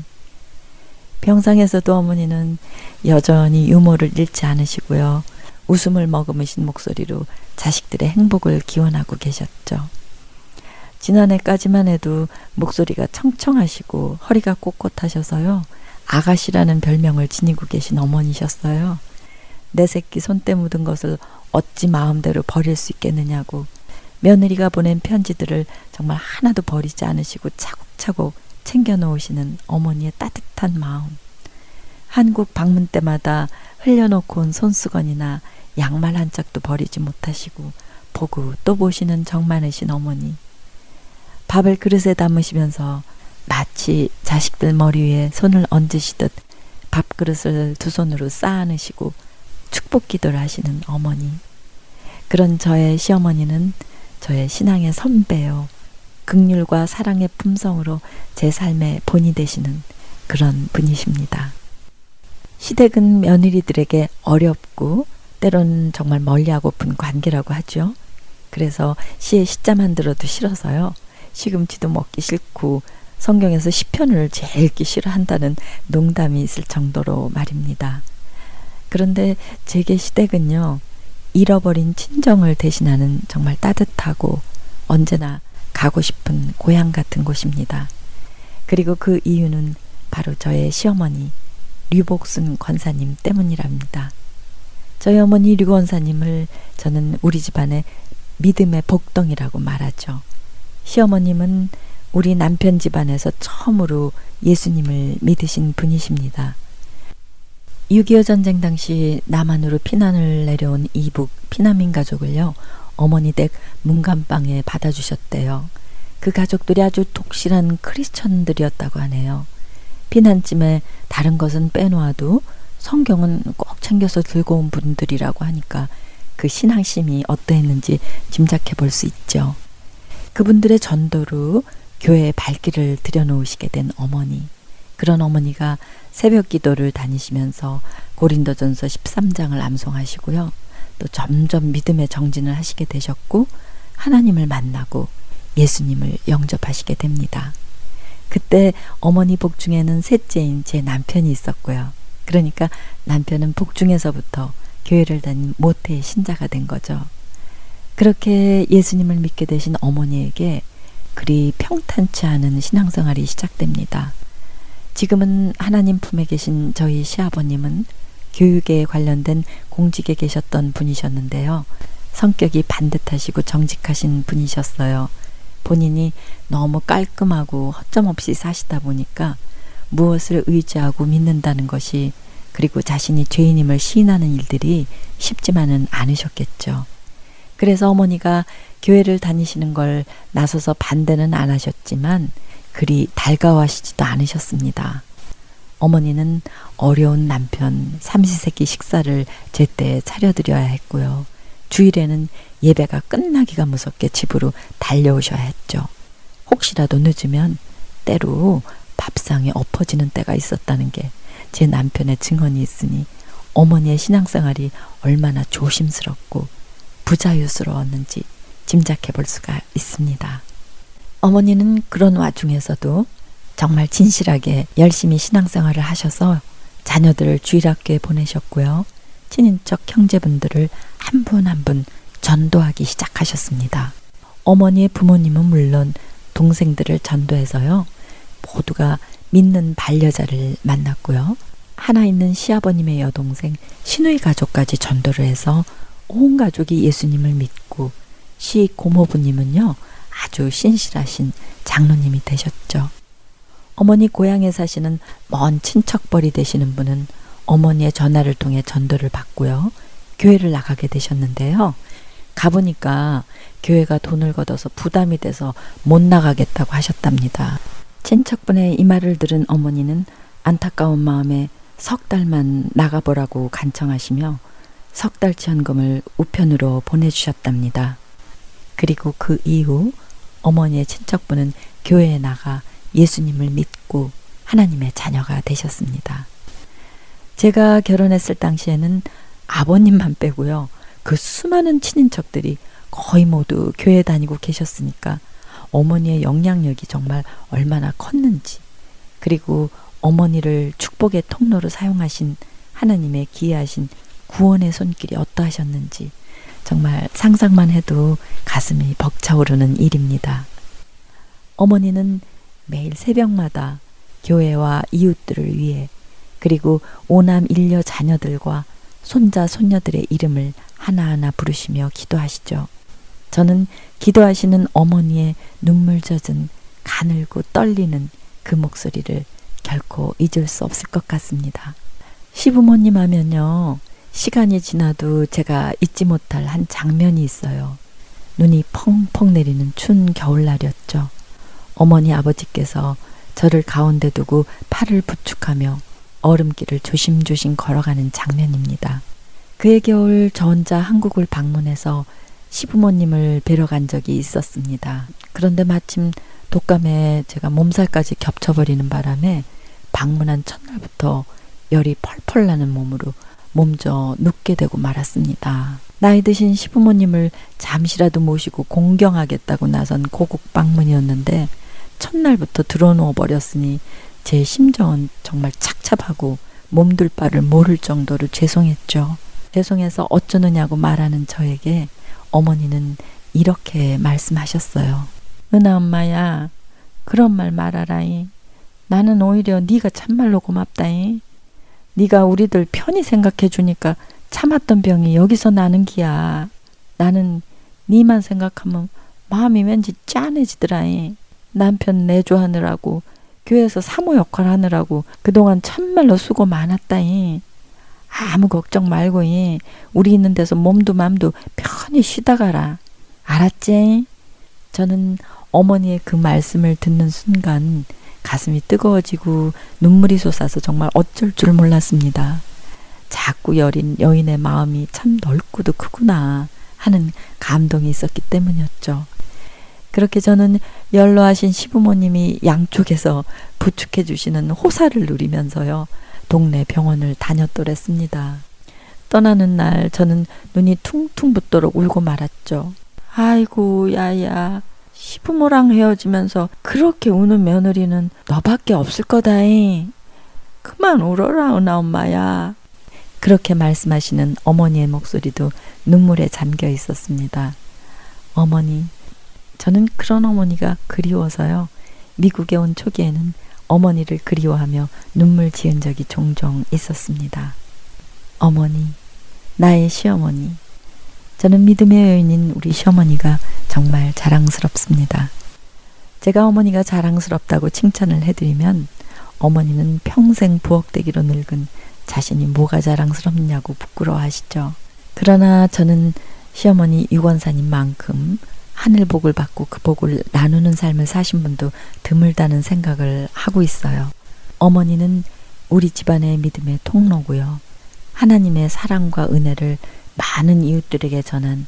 병상에서도 어머니는 여전히 유머를 잃지 않으시고요. 웃음을 머금으신 목소리로 자식들의 행복을 기원하고 계셨죠. 지난해까지만 해도 목소리가 청청하시고 허리가 꼿꼿하셔서요. 아가씨라는 별명을 지니고 계신 어머니셨어요. 내 새끼 손때 묻은 것을 어찌 마음대로 버릴 수 있겠느냐고 며느리가 보낸 편지들을 정말 하나도 버리지 않으시고 차곡차곡 챙겨 놓으시는 어머니의 따뜻한 마음. 한국 방문 때마다 흘려놓고 온 손수건이나 양말 한 짝도 버리지 못하시고 보고 또 보시는 정 많으신 어머니. 밥을 그릇에 담으시면서 마치 자식들 머리 위에 손을 얹으시듯 밥그릇을 두 손으로 쌓아내시고 축복 기도를 하시는 어머니. 그런 저의 시어머니는 저의 신앙의 선배요. 극률과 사랑의 품성으로 제 삶의 본이 되시는 그런 분이십니다. 시댁은 며느리들에게 어렵고 때로는 정말 멀리하고픈 관계라고 하죠. 그래서 시에 시자만 들어도 싫어서요. 시금치도 먹기 싫고 성경에서 시편을 제일 읽기 싫어한다는 농담이 있을 정도로 말입니다. 그런데 제게 시댁은요. 잃어버린 친정을 대신하는 정말 따뜻하고 언제나 가고 싶은 고향 같은 곳입니다. 그리고 그 이유는 바로 저의 시어머니 류복순 권사님 때문이랍니다. 저희 어머니 류원사님을 저는 우리 집안의 믿음의 복덩이라고 말하죠. 시어머님은 우리 남편 집안에서 처음으로 예수님을 믿으신 분이십니다. 6.25 전쟁 당시 남한으로 피난을 내려온 이북 피난민 가족을요, 어머니 댁 문간방에 받아주셨대요. 그 가족들이 아주 독실한 크리스천들이었다고 하네요. 피난쯤에 다른 것은 빼놓아도 성경은 꼭 챙겨서 들고 온 분들이라고 하니까 그 신앙심이 어떠했는지 짐작해 볼 수 있죠. 그분들의 전도로 교회에 발길을 들여놓으시게 된 어머니. 그런 어머니가 새벽 기도를 다니시면서 고린도전서 13장을 암송하시고요. 또 점점 믿음의 정진을 하시게 되셨고 하나님을 만나고 예수님을 영접하시게 됩니다. 그때 어머니 복중에는 셋째인 제 남편이 있었고요. 그러니까 남편은 복중에서부터 교회를 다닌 모태의 신자가 된 거죠. 그렇게 예수님을 믿게 되신 어머니에게 그리 평탄치 않은 신앙생활이 시작됩니다. 지금은 하나님 품에 계신 저희 시아버님은 교육에 관련된 공직에 계셨던 분이셨는데요. 성격이 반듯하시고 정직하신 분이셨어요. 본인이 너무 깔끔하고 허점 없이 사시다 보니까 무엇을 의지하고 믿는다는 것이 그리고 자신이 죄인임을 시인하는 일들이 쉽지만은 않으셨겠죠. 그래서 어머니가 교회를 다니시는 걸 나서서 반대는 안 하셨지만 그리 달가워하시지도 않으셨습니다. 어머니는 어려운 남편 삼시세끼 식사를 제때 차려드려야 했고요. 주일에는 예배가 끝나기가 무섭게 집으로 달려오셔야 했죠. 혹시라도 늦으면 때로 밥상에 엎어지는 때가 있었다는 게 제 남편의 증언이 있으니 어머니의 신앙생활이 얼마나 조심스럽고 부자유스러웠는지 짐작해 볼 수가 있습니다. 어머니는 그런 와중에서도 정말 진실하게 열심히 신앙생활을 하셔서 자녀들을 주일학교에 보내셨고요. 친인척 형제분들을 한 분 한 분 전도하기 시작하셨습니다. 어머니의 부모님은 물론 동생들을 전도해서요. 모두가 믿는 반려자를 만났고요. 하나 있는 시아버님의 여동생 신우이 가족까지 전도를 해서 온 가족이 예수님을 믿고 시 고모부님은요. 아주 신실하신 장로님이 되셨죠. 어머니 고향에 사시는 먼 친척벌이 되시는 분은 어머니의 전화를 통해 전도를 받고요. 교회를 나가게 되셨는데요. 가보니까 교회가 돈을 걷어서 부담이 돼서 못 나가겠다고 하셨답니다. 친척분의 이 말을 들은 어머니는 안타까운 마음에 석 달만 나가보라고 간청하시며 석 달치 현금을 우편으로 보내주셨답니다. 그리고 그 이후 어머니의 친척분은 교회에 나가 예수님을 믿고 하나님의 자녀가 되셨습니다. 제가 결혼했을 당시에는 아버님만 빼고요. 그 수많은 친인척들이 거의 모두 교회 다니고 계셨으니까 어머니의 영향력이 정말 얼마나 컸는지 그리고 어머니를 축복의 통로로 사용하신 하나님의 기이하신 구원의 손길이 어떠하셨는지 정말 상상만 해도 가슴이 벅차오르는 일입니다. 어머니는 매일 새벽마다 교회와 이웃들을 위해 그리고 오남 일녀 자녀들과 손자 손녀들의 이름을 하나하나 부르시며 기도하시죠. 저는 기도하시는 어머니의 눈물 젖은 가늘고 떨리는 그 목소리를 결코 잊을 수 없을 것 같습니다. 시부모님 하면요. 시간이 지나도 제가 잊지 못할 한 장면이 있어요. 눈이 펑펑 내리는 추운 겨울날이었죠. 어머니 아버지께서 저를 가운데 두고 팔을 부축하며 얼음길을 조심조심 걸어가는 장면입니다. 그해 겨울 저 혼자 한국을 방문해서 시부모님을 뵈러 간 적이 있었습니다. 그런데 마침 독감에 제가 몸살까지 겹쳐버리는 바람에 방문한 첫날부터 열이 펄펄 나는 몸으로 몸져 눕게 되고 말았습니다. 나이 드신 시부모님을 잠시라도 모시고 공경하겠다고 나선 고국 방문이었는데 첫날부터 들어누워 버렸으니 제 심정은 정말 착잡하고 몸둘 바를 모를 정도로 죄송했죠. 죄송해서 어쩌느냐고 말하는 저에게 어머니는 이렇게 말씀하셨어요. 은하 엄마야, 그런 말 말하라이. 나는 오히려 네가 참말로 고맙다이. 네가 우리들 편히 생각해 주니까 참았던 병이 여기서 나는 기야. 나는 니만 생각하면 마음이 왠지 짠해지더라이. 남편 내조하느라고 교회에서 사모 역할 하느라고 그동안 참말로 수고 많았다이. 아무 걱정 말고 이 우리 있는 데서 몸도 맘도 편히 쉬다 가라. 알았지? 저는 어머니의 그 말씀을 듣는 순간 가슴이 뜨거워지고 눈물이 솟아서 정말 어쩔 줄 몰랐습니다. 자꾸 여린 여인의 마음이 참 넓고도 크구나 하는 감동이 있었기 때문이었죠. 그렇게 저는 연로하신 시부모님이 양쪽에서 부축해 주시는 호사를 누리면서요. 동네 병원을 다녔더랬습니다. 떠나는 날 저는 눈이 퉁퉁 붓도록 울고 말았죠. 아이고 야야 시부모랑 헤어지면서 그렇게 우는 며느리는 너밖에 없을 거다잉. 그만 울어라 은하 엄마야. 그렇게 말씀하시는 어머니의 목소리도 눈물에 잠겨 있었습니다. 어머니, 저는 그런 어머니가 그리워서요. 미국에 온 초기에는 어머니를 그리워하며 눈물 지은 적이 종종 있었습니다. 어머니, 나의 시어머니. 저는 믿음의 여인인 우리 시어머니가 정말 자랑스럽습니다. 제가 어머니가 자랑스럽다고 칭찬을 해드리면 어머니는 평생 부엌대기로 늙은 자신이 뭐가 자랑스럽냐고 부끄러워하시죠. 그러나 저는 시어머니 유권사님만큼 하늘 복을 받고 그 복을 나누는 삶을 사신 분도 드물다는 생각을 하고 있어요. 어머니는 우리 집안의 믿음의 통로고요. 하나님의 사랑과 은혜를 많은 이웃들에게 전한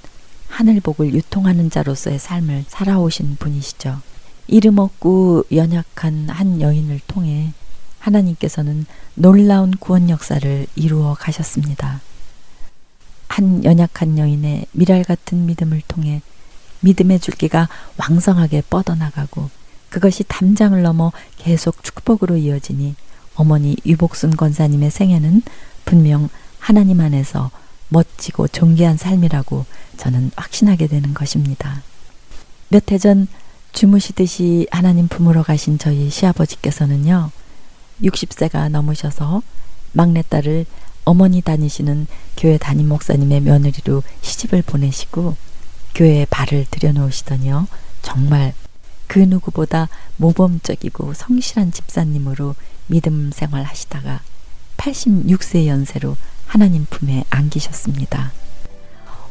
하늘복을 유통하는 자로서의 삶을 살아오신 분이시죠. 이름 없고 연약한 한 여인을 통해 하나님께서는 놀라운 구원 역사를 이루어 가셨습니다. 한 연약한 여인의 미랄 같은 믿음을 통해 믿음의 줄기가 왕성하게 뻗어나가고 그것이 담장을 넘어 계속 축복으로 이어지니 어머니 유복순 권사님의 생애는 분명 하나님 안에서 멋지고 존귀한 삶이라고 저는 확신하게 되는 것입니다. 몇 해 전 주무시듯이 하나님 품으러 가신 저희 시아버지께서는요, 60세가 넘으셔서 막내딸을 어머니 다니시는 교회 담임 목사님의 며느리로 시집을 보내시고 교회에 발을 들여놓으시더니요. 정말 그 누구보다 모범적이고 성실한 집사님으로 믿음 생활 하시다가 86세 연세로 하나님 품에 안기셨습니다.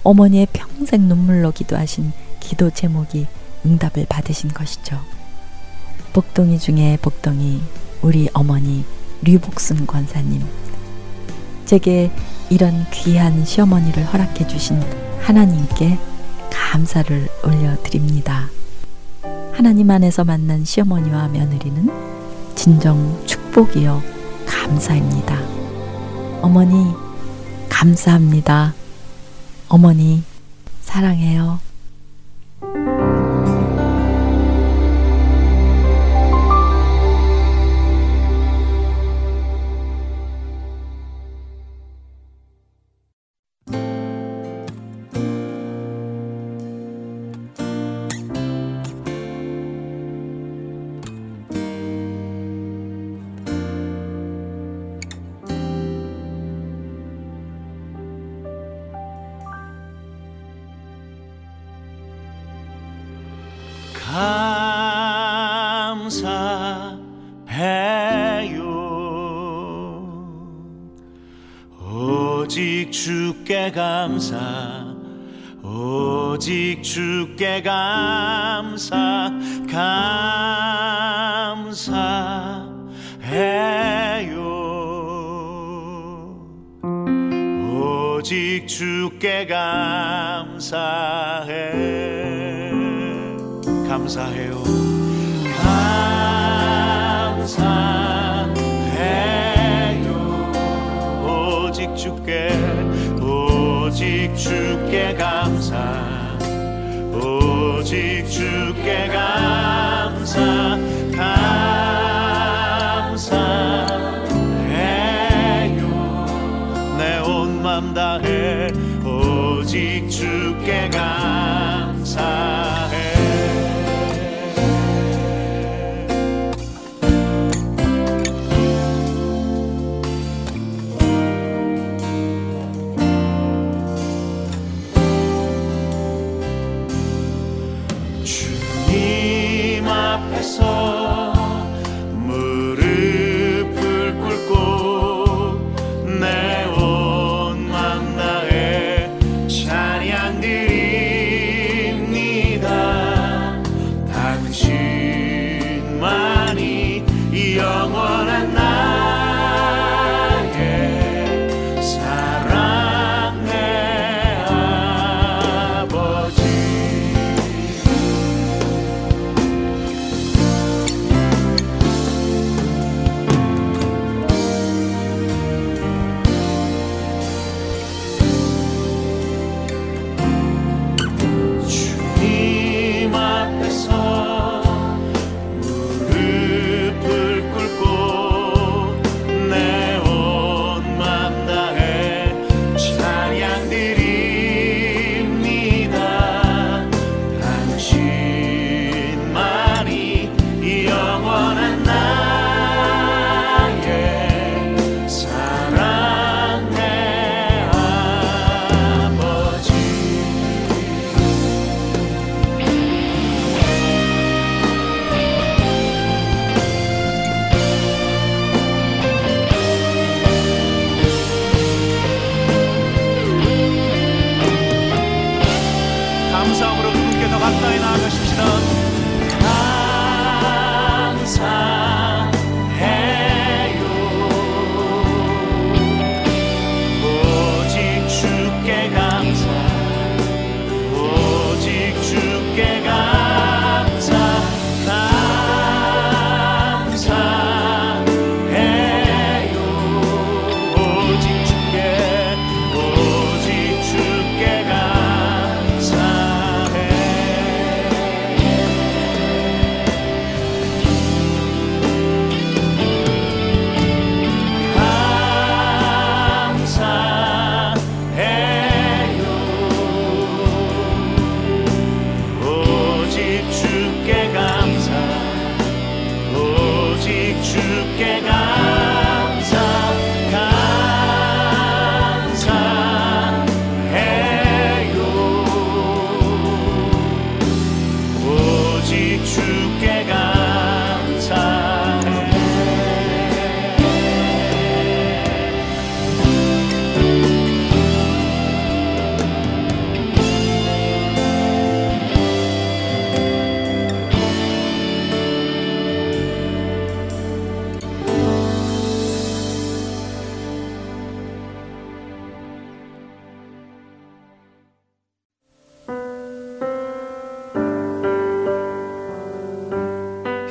어머니의 평생 눈물로 기도하신 기도 제목이 응답을 받으신 것이죠. 복동이 중에 복동이 우리 어머니 류복순 권사님. 제게 이런 귀한 시어머니를 허락해 주신 하나님께 감사를 올려드립니다. 하나님 안에서 만난 시어머니와 며느리는 진정 축복이요 감사입니다. 어머니 감사합니다. 어머니 사랑해요.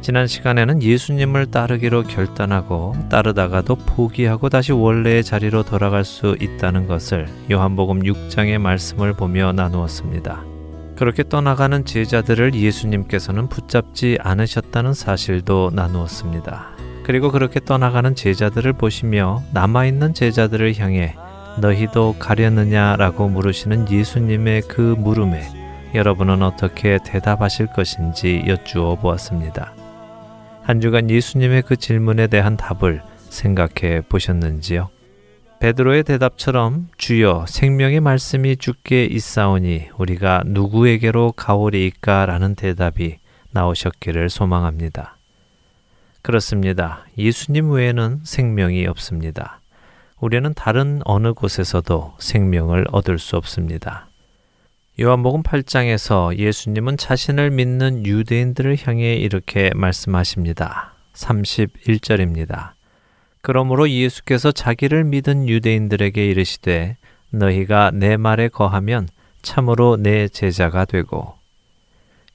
지난 시간에는 예수님을 따르기로 결단하고 따르다가도 포기하고 다시 원래의 자리로 돌아갈 수 있다는 것을 요한복음 6장의 말씀을 보며 나누었습니다. 그렇게 떠나가는 제자들을 예수님께서는 붙잡지 않으셨다는 사실도 나누었습니다. 그리고 그렇게 떠나가는 제자들을 보시며 남아있는 제자들을 향해 너희도 가려느냐라고 물으시는 예수님의 그 물음에 여러분은 어떻게 대답하실 것인지 여쭈어 보았습니다. 한 주간 예수님의 그 질문에 대한 답을 생각해 보셨는지요? 베드로의 대답처럼 주여 생명의 말씀이 주께 있사오니 우리가 누구에게로 가오리이까라는 대답이 나오셨기를 소망합니다. 그렇습니다. 예수님 외에는 생명이 없습니다. 우리는 다른 어느 곳에서도 생명을 얻을 수 없습니다. 요한복음 8장에서 예수님은 자신을 믿는 유대인들을 향해 이렇게 말씀하십니다. 31절입니다. 그러므로 예수께서 자기를 믿은 유대인들에게 이르시되 너희가 내 말에 거하면 참으로 내 제자가 되고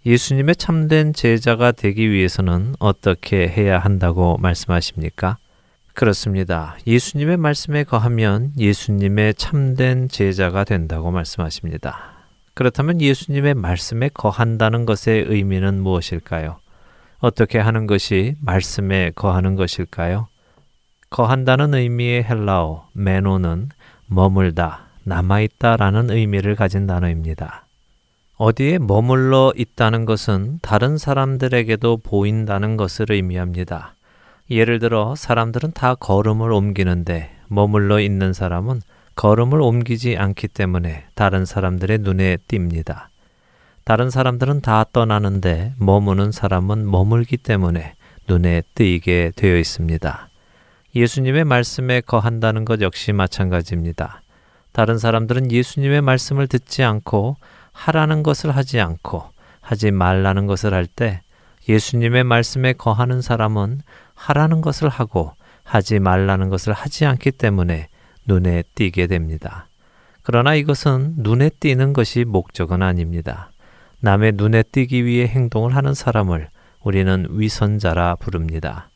예수님의 참된 제자가 되기 위해서는 어떻게 해야 한다고 말씀하십니까? 그렇습니다. 예수님의 말씀에 거하면 예수님의 참된 제자가 된다고 말씀하십니다. 그렇다면 예수님의 말씀에 거한다는 것의 의미는 무엇일까요? 어떻게 하는 것이 말씀에 거하는 것일까요? 거한다는 의미의 헬라어 메노는 머물다, 남아있다라는 의미를 가진 단어입니다. 어디에 머물러 있다는 것은 다른 사람들에게도 보인다는 것을 의미합니다. 예를 들어 사람들은 다 걸음을 옮기는데 머물러 있는 사람은 걸음을 옮기지 않기 때문에 다른 사람들의 눈에 띕니다. 다른 사람들은 다 떠나는데 머무는 사람은 머물기 때문에 눈에 띄게 되어 있습니다. 예수님의 말씀에 거한다는 것 역시 마찬가지입니다. 다른 사람들은 예수님의 말씀을 듣지 않고 하라는 것을 하지 않고 하지 말라는 것을 할 때 예수님의 말씀에 거하는 사람은 하라는 것을 하고 하지 말라는 것을 하지 않기 때문에 눈에 띄게 됩니다. 그러나 이것은 눈에 띄는 것이 목적은 아닙니다. 남의 눈에 띄기 위해 행동을 하는 사람을 우리는 위선자라 부릅니다.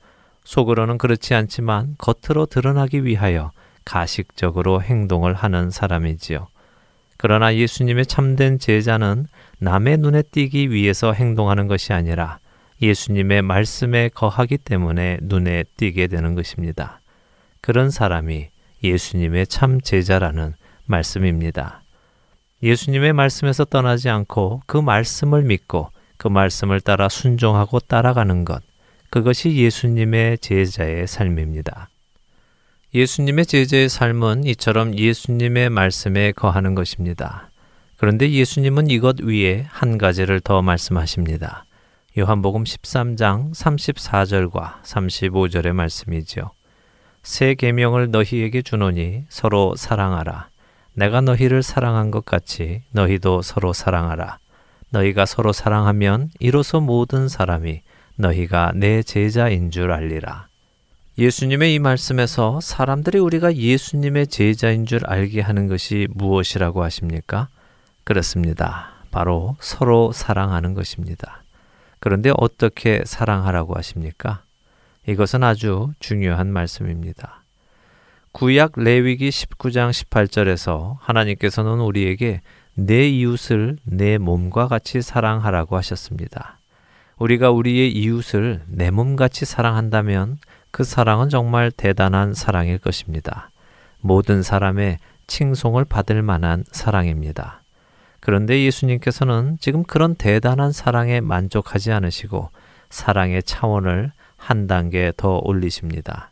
속으로는 그렇지 않지만 겉으로 드러나기 위하여 가식적으로 행동을 하는 사람이지요. 그러나 예수님의 참된 제자는 남의 눈에 띄기 위해서 행동하는 것이 아니라 예수님의 말씀에 거하기 때문에 눈에 띄게 되는 것입니다. 그런 사람이 예수님의 참 제자라는 말씀입니다. 예수님의 말씀에서 떠나지 않고 그 말씀을 믿고 그 말씀을 따라 순종하고 따라가는 것, 그것이 예수님의 제자의 삶입니다. 예수님의 제자의 삶은 이처럼 예수님의 말씀에 거하는 것입니다. 그런데 예수님은 이것 위에 한 가지를 더 말씀하십니다. 요한복음 13장 34절과 35절의 말씀이지요. 새 계명을 너희에게 주노니 서로 사랑하라. 내가 너희를 사랑한 것 같이 너희도 서로 사랑하라. 너희가 서로 사랑하면 이로써 모든 사람이 너희가 내 제자인 줄 알리라. 예수님의 이 말씀에서 사람들이 우리가 예수님의 제자인 줄 알게 하는 것이 무엇이라고 하십니까? 그렇습니다. 바로 서로 사랑하는 것입니다. 그런데 어떻게 사랑하라고 하십니까? 이것은 아주 중요한 말씀입니다. 구약 레위기 19장 18절에서 하나님께서는 우리에게 내 이웃을 내 몸과 같이 사랑하라고 하셨습니다. 우리가 우리의 이웃을 내 몸같이 사랑한다면 그 사랑은 정말 대단한 사랑일 것입니다. 모든 사람의 칭송을 받을 만한 사랑입니다. 그런데 예수님께서는 지금 그런 대단한 사랑에 만족하지 않으시고 사랑의 차원을 한 단계 더 올리십니다.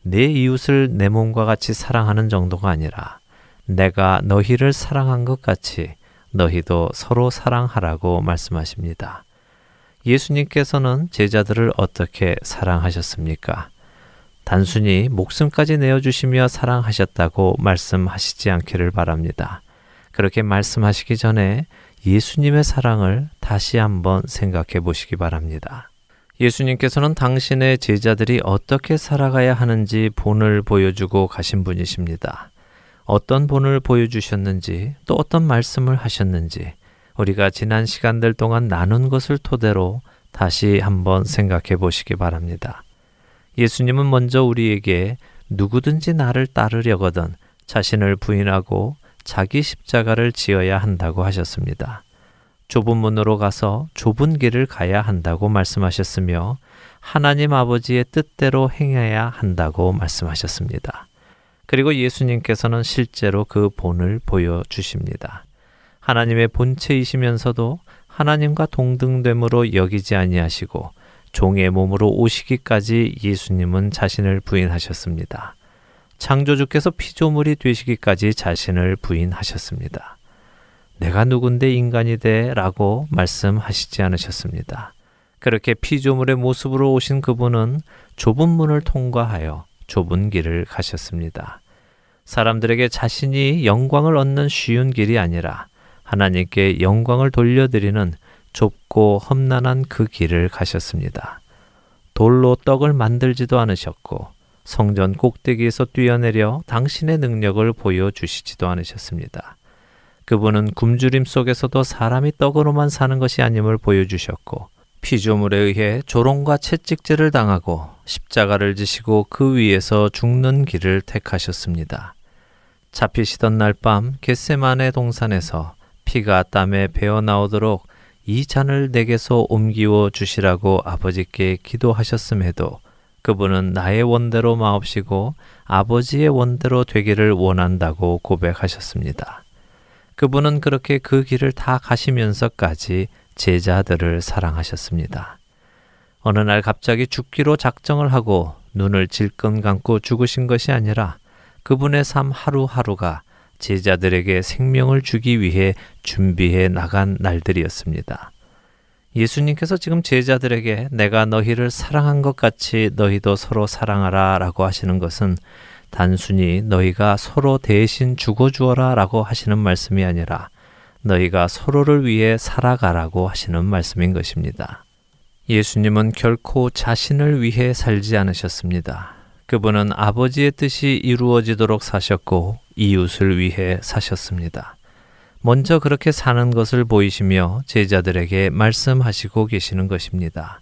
내 이웃을 내 몸과 같이 사랑하는 정도가 아니라 내가 너희를 사랑한 것 같이 너희도 서로 사랑하라고 말씀하십니다. 예수님께서는 제자들을 어떻게 사랑하셨습니까? 단순히 목숨까지 내어주시며 사랑하셨다고 말씀하시지 않기를 바랍니다. 그렇게 말씀하시기 전에 예수님의 사랑을 다시 한번 생각해 보시기 바랍니다. 예수님께서는 당신의 제자들이 어떻게 살아가야 하는지 본을 보여주고 가신 분이십니다. 어떤 본을 보여주셨는지 또 어떤 말씀을 하셨는지 우리가 지난 시간들 동안 나눈 것을 토대로 다시 한번 생각해 보시기 바랍니다. 예수님은 먼저 우리에게 누구든지 나를 따르려거든 자신을 부인하고 자기 십자가를 지어야 한다고 하셨습니다. 좁은 문으로 가서 좁은 길을 가야 한다고 말씀하셨으며 하나님 아버지의 뜻대로 행해야 한다고 말씀하셨습니다. 그리고 예수님께서는 실제로 그 본을 보여주십니다. 하나님의 본체이시면서도 하나님과 동등됨으로 여기지 아니하시고 종의 몸으로 오시기까지 예수님은 자신을 부인하셨습니다. 창조주께서 피조물이 되시기까지 자신을 부인하셨습니다. 내가 누군데 인간이 돼 라고 말씀하시지 않으셨습니다. 그렇게 피조물의 모습으로 오신 그분은 좁은 문을 통과하여 좁은 길을 가셨습니다. 사람들에게 자신이 영광을 얻는 쉬운 길이 아니라 하나님께 영광을 돌려드리는 좁고 험난한 그 길을 가셨습니다. 돌로 떡을 만들지도 않으셨고 성전 꼭대기에서 뛰어내려 당신의 능력을 보여주시지도 않으셨습니다. 그분은 굶주림 속에서도 사람이 떡으로만 사는 것이 아님을 보여주셨고 피조물에 의해 조롱과 채찍질을 당하고 십자가를 지시고 그 위에서 죽는 길을 택하셨습니다. 잡히시던 날 밤 겟세만의 동산에서 피가 땀에 배어 나오도록 이 잔을 내게서 옮기워 주시라고 아버지께 기도하셨음에도 그분은 나의 원대로 마옵시고 아버지의 원대로 되기를 원한다고 고백하셨습니다. 그분은 그렇게 그 길을 다 가시면서까지 제자들을 사랑하셨습니다. 어느 날 갑자기 죽기로 작정을 하고 눈을 질끈 감고 죽으신 것이 아니라 그분의 삶 하루하루가 제자들에게 생명을 주기 위해 준비해 나간 날들이었습니다. 예수님께서 지금 제자들에게 내가 너희를 사랑한 것 같이 너희도 서로 사랑하라 라고 하시는 것은 단순히 너희가 서로 대신 죽어주어라 라고 하시는 말씀이 아니라 너희가 서로를 위해 살아가라고 하시는 말씀인 것입니다. 예수님은 결코 자신을 위해 살지 않으셨습니다. 그분은 아버지의 뜻이 이루어지도록 사셨고 이웃을 위해 사셨습니다. 먼저 그렇게 사는 것을 보이시며 제자들에게 말씀하시고 계시는 것입니다.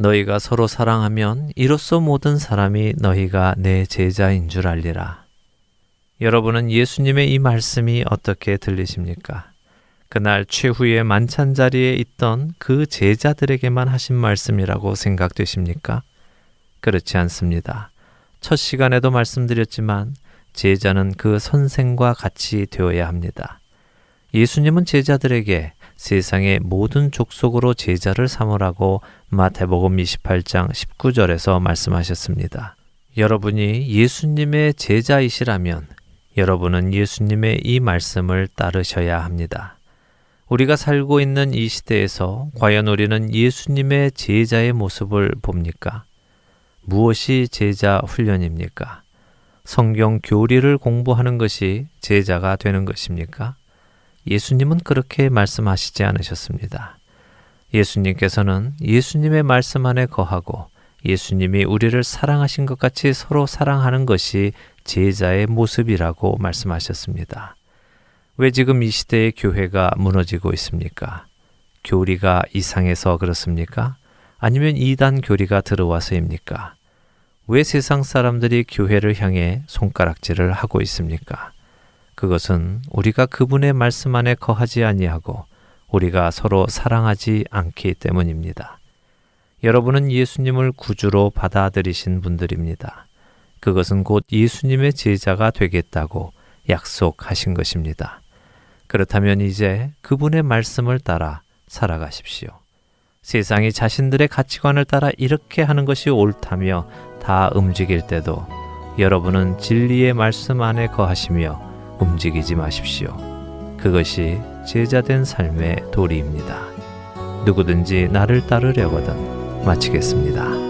너희가 서로 사랑하면 이로써 모든 사람이 너희가 내 제자인 줄 알리라. 여러분은 예수님의 이 말씀이 어떻게 들리십니까? 그날 최후의 만찬 자리에 있던 그 제자들에게만 하신 말씀이라고 생각되십니까? 그렇지 않습니다. 첫 시간에도 말씀드렸지만 제자는 그 선생과 같이 되어야 합니다. 예수님은 제자들에게 세상의 모든 족속으로 제자를 삼으라고 마태복음 28장 19절에서 말씀하셨습니다. 여러분이 예수님의 제자이시라면 여러분은 예수님의 이 말씀을 따르셔야 합니다. 우리가 살고 있는 이 시대에서 과연 우리는 예수님의 제자의 모습을 봅니까? 무엇이 제자 훈련입니까? 성경 교리를 공부하는 것이 제자가 되는 것입니까? 예수님은 그렇게 말씀하시지 않으셨습니다. 예수님께서는 예수님의 말씀 안에 거하고 예수님이 우리를 사랑하신 것 같이 서로 사랑하는 것이 제자의 모습이라고 말씀하셨습니다. 왜 지금 이 시대의 교회가 무너지고 있습니까? 교리가 이상해서 그렇습니까? 아니면 이단 교리가 들어와서입니까? 왜 세상 사람들이 교회를 향해 손가락질을 하고 있습니까? 그것은 우리가 그분의 말씀 안에 거하지 아니하고 우리가 서로 사랑하지 않기 때문입니다. 여러분은 예수님을 구주로 받아들이신 분들입니다. 그것은 곧 예수님의 제자가 되겠다고 약속하신 것입니다. 그렇다면 이제 그분의 말씀을 따라 살아가십시오. 세상이 자신들의 가치관을 따라 이렇게 하는 것이 옳다며 다 움직일 때도 여러분은 진리의 말씀 안에 거하시며 움직이지 마십시오. 그것이 제자된 삶의 도리입니다. 누구든지 나를 따르려거든 마치겠습니다.